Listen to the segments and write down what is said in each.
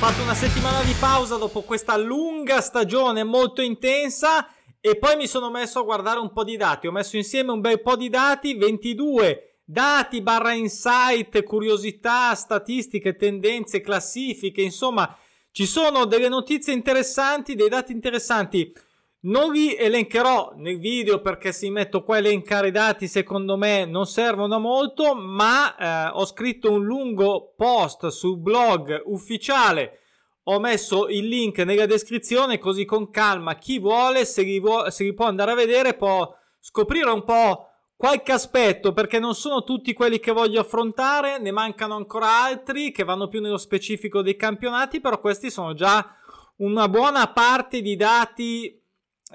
fatto una settimana di pausa dopo questa lunga stagione molto intensa e poi mi sono messo a guardare un po' di dati. Ho messo insieme un bel po' di dati, 22 dati barra insight, curiosità, statistiche, tendenze, classifiche, insomma, ci sono delle notizie interessanti, dei dati interessanti. Non li elencherò nel video perché se metto qua a elencare i dati secondo me non servono a molto, ma eh, ho scritto un lungo post sul blog ufficiale, ho messo il link nella descrizione così con calma chi vuole se li, vuole, se li può andare a vedere può scoprire un po' qualche aspetto perché non sono tutti quelli che voglio affrontare, ne mancano ancora altri che vanno più nello specifico dei campionati, però questi sono già una buona parte di dati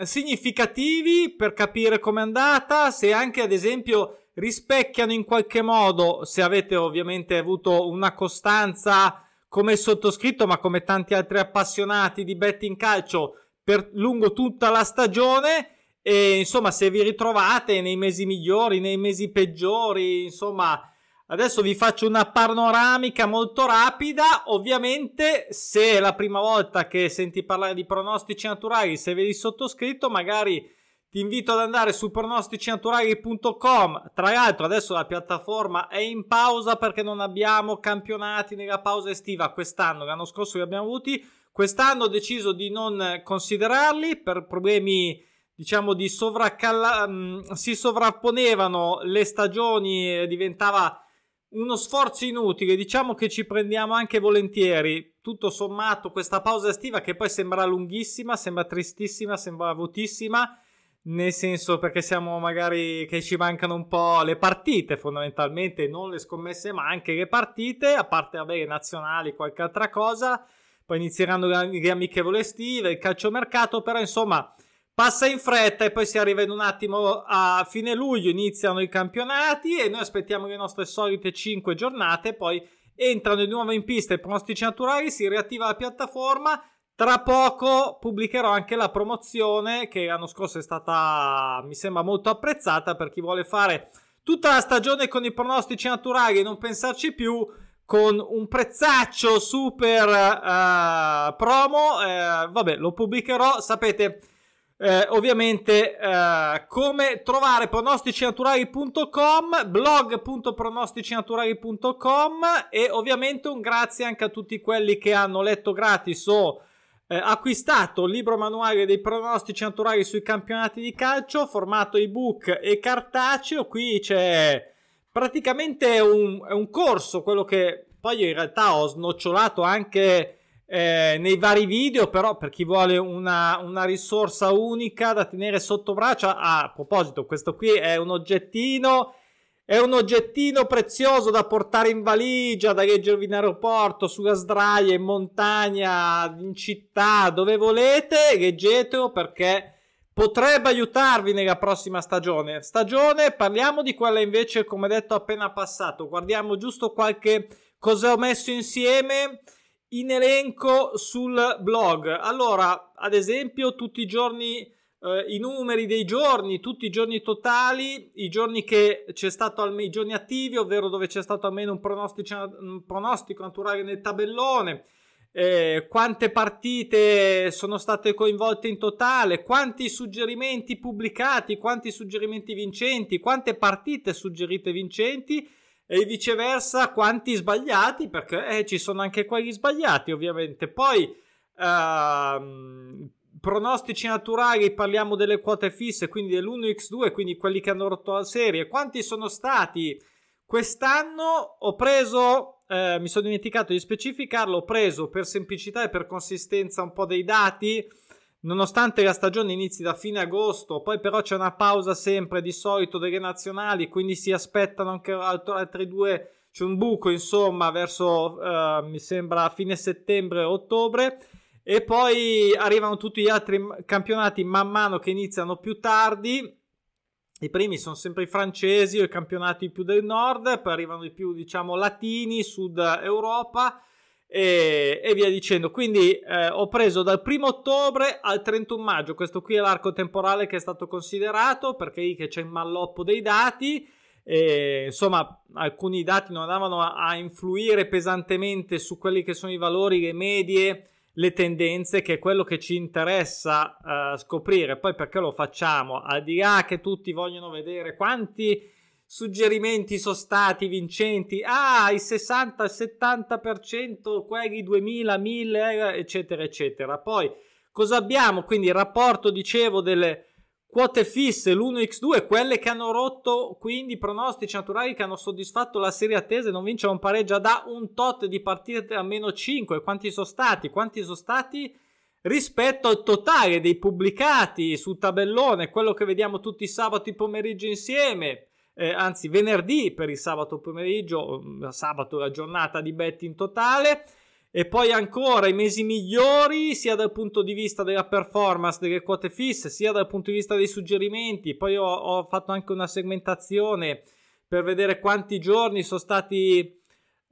significativi per capire com'è andata, se anche ad esempio rispecchiano in qualche modo, se avete ovviamente avuto una costanza come sottoscritto, ma come tanti altri appassionati di betting calcio per lungo tutta la stagione. E insomma, se vi ritrovate nei mesi migliori, nei mesi peggiori, insomma, Adesso vi faccio una panoramica molto rapida. Ovviamente, se è la prima volta che senti parlare di pronostici naturali, se vedi sottoscritto, magari ti invito ad andare su pronosticinaturali.com. Tra l'altro, adesso la piattaforma è in pausa perché non abbiamo campionati nella pausa estiva quest'anno. L'anno scorso li abbiamo avuti. Quest'anno ho deciso di non considerarli per problemi diciamo di sovraccalla mm, si sovrapponevano le stagioni diventava uno sforzo inutile, diciamo che ci prendiamo anche volentieri, tutto sommato, questa pausa estiva che poi sembra lunghissima, sembra tristissima, sembra votissima, nel senso perché siamo magari che ci mancano un po' le partite fondamentalmente, non le scommesse ma anche le partite, a parte le nazionali, qualche altra cosa, poi inizieranno le amichevole estive, il calciomercato, però insomma Passa in fretta e poi si arriva in un attimo a fine luglio, iniziano i campionati e noi aspettiamo le nostre solite 5 giornate, poi entrano di nuovo in pista i pronostici naturali, si riattiva la piattaforma. Tra poco pubblicherò anche la promozione che l'anno scorso è stata, mi sembra, molto apprezzata per chi vuole fare tutta la stagione con i pronostici naturali e non pensarci più con un prezzaccio super uh, promo. Uh, vabbè, lo pubblicherò. Sapete eh, ovviamente eh, come trovare pronosticinaturali.com blog.pronosticinaturali.com e ovviamente un grazie anche a tutti quelli che hanno letto gratis o eh, acquistato il libro manuale dei pronostici naturali sui campionati di calcio formato ebook e cartaceo. Qui c'è praticamente un, un corso quello che poi in realtà ho snocciolato anche eh, nei vari video, però per chi vuole una, una, risorsa unica da tenere sotto braccia, ah, a proposito, questo qui è un oggettino, è un oggettino prezioso da portare in valigia, da leggervi in aeroporto, sulla sdraia, in montagna, in città, dove volete, leggetelo perché potrebbe aiutarvi nella prossima stagione. Stagione, parliamo di quella invece, come detto, appena passato. Guardiamo giusto qualche cosa ho messo insieme in elenco sul blog. Allora, ad esempio, tutti i giorni, eh, i numeri dei giorni, tutti i giorni totali, i giorni che c'è stato almeno i giorni attivi, ovvero dove c'è stato almeno un pronostico, un pronostico naturale nel tabellone. Eh, quante partite sono state coinvolte in totale, quanti suggerimenti pubblicati, quanti suggerimenti vincenti, quante partite suggerite vincenti e viceversa quanti sbagliati perché eh, ci sono anche quelli sbagliati ovviamente. Poi ehm, pronostici naturali parliamo delle quote fisse quindi dell'1x2 quindi quelli che hanno rotto la serie. Quanti sono stati quest'anno? Ho preso eh, mi sono dimenticato di specificarlo ho preso per semplicità e per consistenza un po' dei dati Nonostante la stagione inizi da fine agosto, poi però c'è una pausa sempre di solito delle nazionali, quindi si aspettano anche altre due, c'è un buco insomma verso uh, mi sembra fine settembre ottobre e poi arrivano tutti gli altri campionati man mano che iniziano più tardi. I primi sono sempre i francesi o i campionati più del nord, poi arrivano i più diciamo latini, sud Europa e, e via dicendo. Quindi eh, ho preso dal 1 ottobre al 31 maggio, questo qui è l'arco temporale che è stato considerato perché c'è il malloppo dei dati e, insomma alcuni dati non andavano a, a influire pesantemente su quelli che sono i valori, le medie, le tendenze, che è quello che ci interessa uh, scoprire. Poi perché lo facciamo? Al di là che tutti vogliono vedere quanti suggerimenti sono stati vincenti, ah, il 60, il 70%, quelli 2000, 1000, eccetera, eccetera. Poi cosa abbiamo? Quindi il rapporto, dicevo, delle quote fisse, l'1x2, quelle che hanno rotto quindi i pronostici naturali che hanno soddisfatto la serie attesa e non vincono un pareggio da un tot di partite a meno 5. Quanti sono stati? Quanti sono stati rispetto al totale dei pubblicati sul tabellone, quello che vediamo tutti i sabati pomeriggio insieme. Eh, anzi, venerdì per il sabato pomeriggio, mm, sabato la giornata di betting totale. E poi ancora i mesi migliori sia dal punto di vista della performance delle quote fisse sia dal punto di vista dei suggerimenti. Poi ho, ho fatto anche una segmentazione per vedere quanti giorni sono stati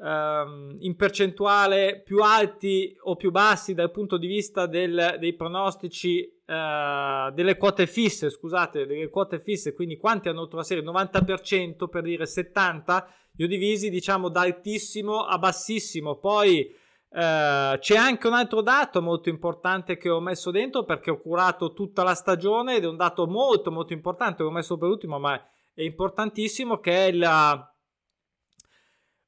um, in percentuale più alti o più bassi dal punto di vista del, dei pronostici uh, delle quote fisse scusate delle quote fisse. Quindi quanti hanno avuto la serie? 90% per dire 70 io divisi diciamo da altissimo a bassissimo. Poi Uh, c'è anche un altro dato molto importante che ho messo dentro perché ho curato tutta la stagione ed è un dato molto molto importante che ho messo per ultimo ma è importantissimo che è la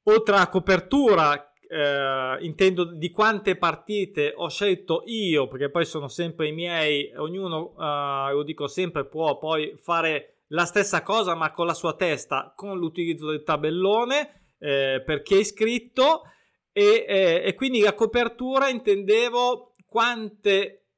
oltre alla copertura uh, intendo di quante partite ho scelto io perché poi sono sempre i miei ognuno uh, lo dico sempre può poi fare la stessa cosa ma con la sua testa con l'utilizzo del tabellone eh, per chi è iscritto. E, eh, e quindi la copertura intendevo quante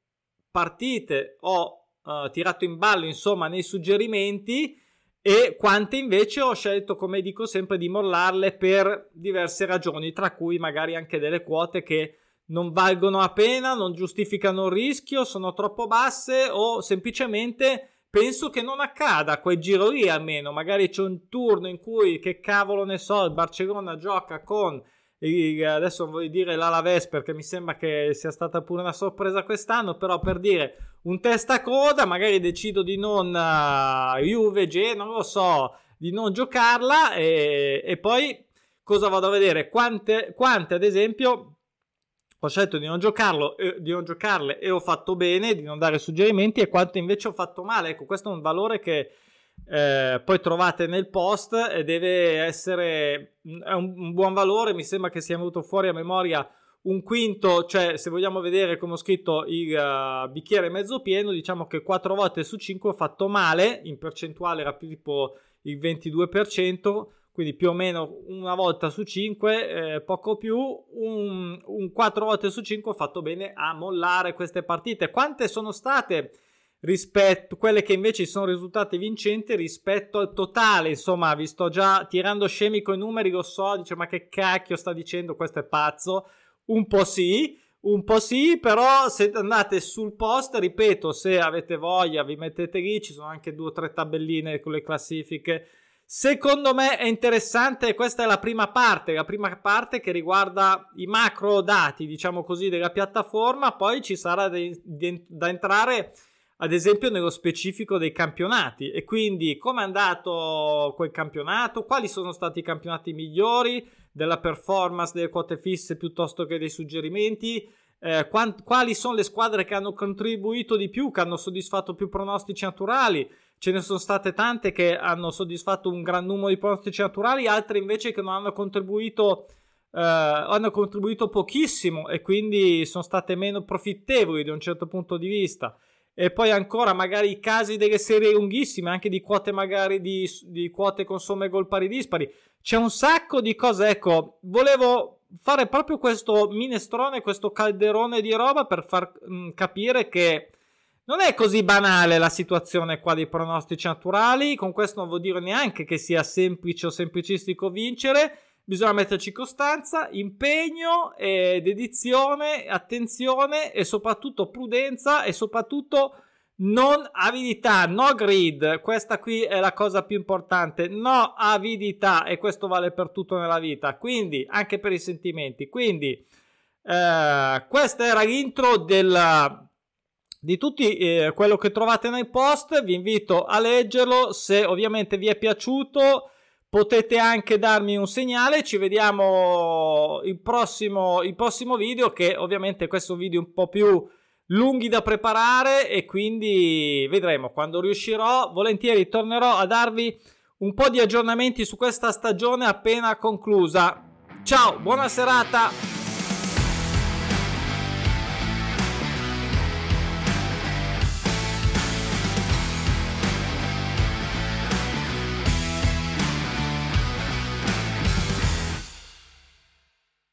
partite ho uh, tirato in ballo insomma nei suggerimenti e quante invece ho scelto come dico sempre di mollarle per diverse ragioni tra cui magari anche delle quote che non valgono la pena, non giustificano il rischio, sono troppo basse o semplicemente penso che non accada quel giro lì almeno, magari c'è un turno in cui che cavolo ne so, il Barcellona gioca con adesso non voglio dire l'Alaves perché mi sembra che sia stata pure una sorpresa quest'anno, però per dire un testa coda, magari decido di non uh, Juve, G, non lo so, di non giocarla e, e poi cosa vado a vedere? Quante, quante ad esempio ho scelto di non giocarlo, eh, di non giocarle e ho fatto bene, di non dare suggerimenti e quante invece ho fatto male. Ecco, questo è un valore che eh, poi trovate nel post e deve essere un, un, buon valore. Mi sembra che sia venuto fuori a memoria un quinto, cioè se vogliamo vedere come ho scritto il uh, bicchiere mezzo pieno, diciamo che 4 volte su 5 ho fatto male, in percentuale era più tipo il 22%, quindi più o meno una volta su 5, eh, poco più, un, un 4 volte su 5 ho fatto bene a mollare queste partite. Quante sono state? Rispetto quelle che invece sono risultate vincenti rispetto al totale. Insomma, vi sto già tirando scemi con i numeri, lo so, dice ma che cacchio sta dicendo, questo è pazzo. Un po' sì, un po' sì, però se andate sul post, ripeto, se avete voglia, vi mettete lì, ci sono anche due o tre tabelline con le classifiche. Secondo me è interessante, questa è la prima parte, la prima parte che riguarda i macro dati, diciamo così, della piattaforma, poi ci sarà de- de- da entrare ad esempio nello specifico dei campionati. E quindi come è andato quel campionato, quali sono stati i campionati migliori? Della performance delle quote fisse piuttosto che dei suggerimenti, eh, quant- quali sono le squadre che hanno contribuito di più, che hanno soddisfatto più pronostici naturali. Ce ne sono state tante che hanno soddisfatto un gran numero di pronostici naturali, altre invece che non hanno contribuito Uh, hanno contribuito pochissimo e quindi sono state meno profittevoli da un certo punto di vista e poi ancora magari casi delle serie lunghissime, anche di quote magari di, di quote con somme gol pari dispari. C'è un sacco di cose, ecco, volevo fare proprio questo minestrone, questo calderone di roba per far mh, mm, capire che non è così banale la situazione qua dei pronostici naturali, con questo non vuol dire neanche che sia semplice o semplicistico vincere, bisogna metterci costanza, impegno, eh, dedizione, attenzione e soprattutto prudenza e soprattutto non avidità, no greed, questa qui è la cosa più importante, no avidità e questo vale per tutto nella vita, quindi anche per i sentimenti. Quindi eh, questa era l'intro della, di tutti eh, quello che trovate nel post, vi invito a leggerlo, se ovviamente vi è piaciuto potete anche darmi un segnale. Ci vediamo il prossimo, il prossimo video, che ovviamente questo video un po' più lunghi da preparare e quindi vedremo quando riuscirò. Volentieri tornerò a darvi un po' di aggiornamenti su questa stagione appena conclusa. Ciao, buona serata!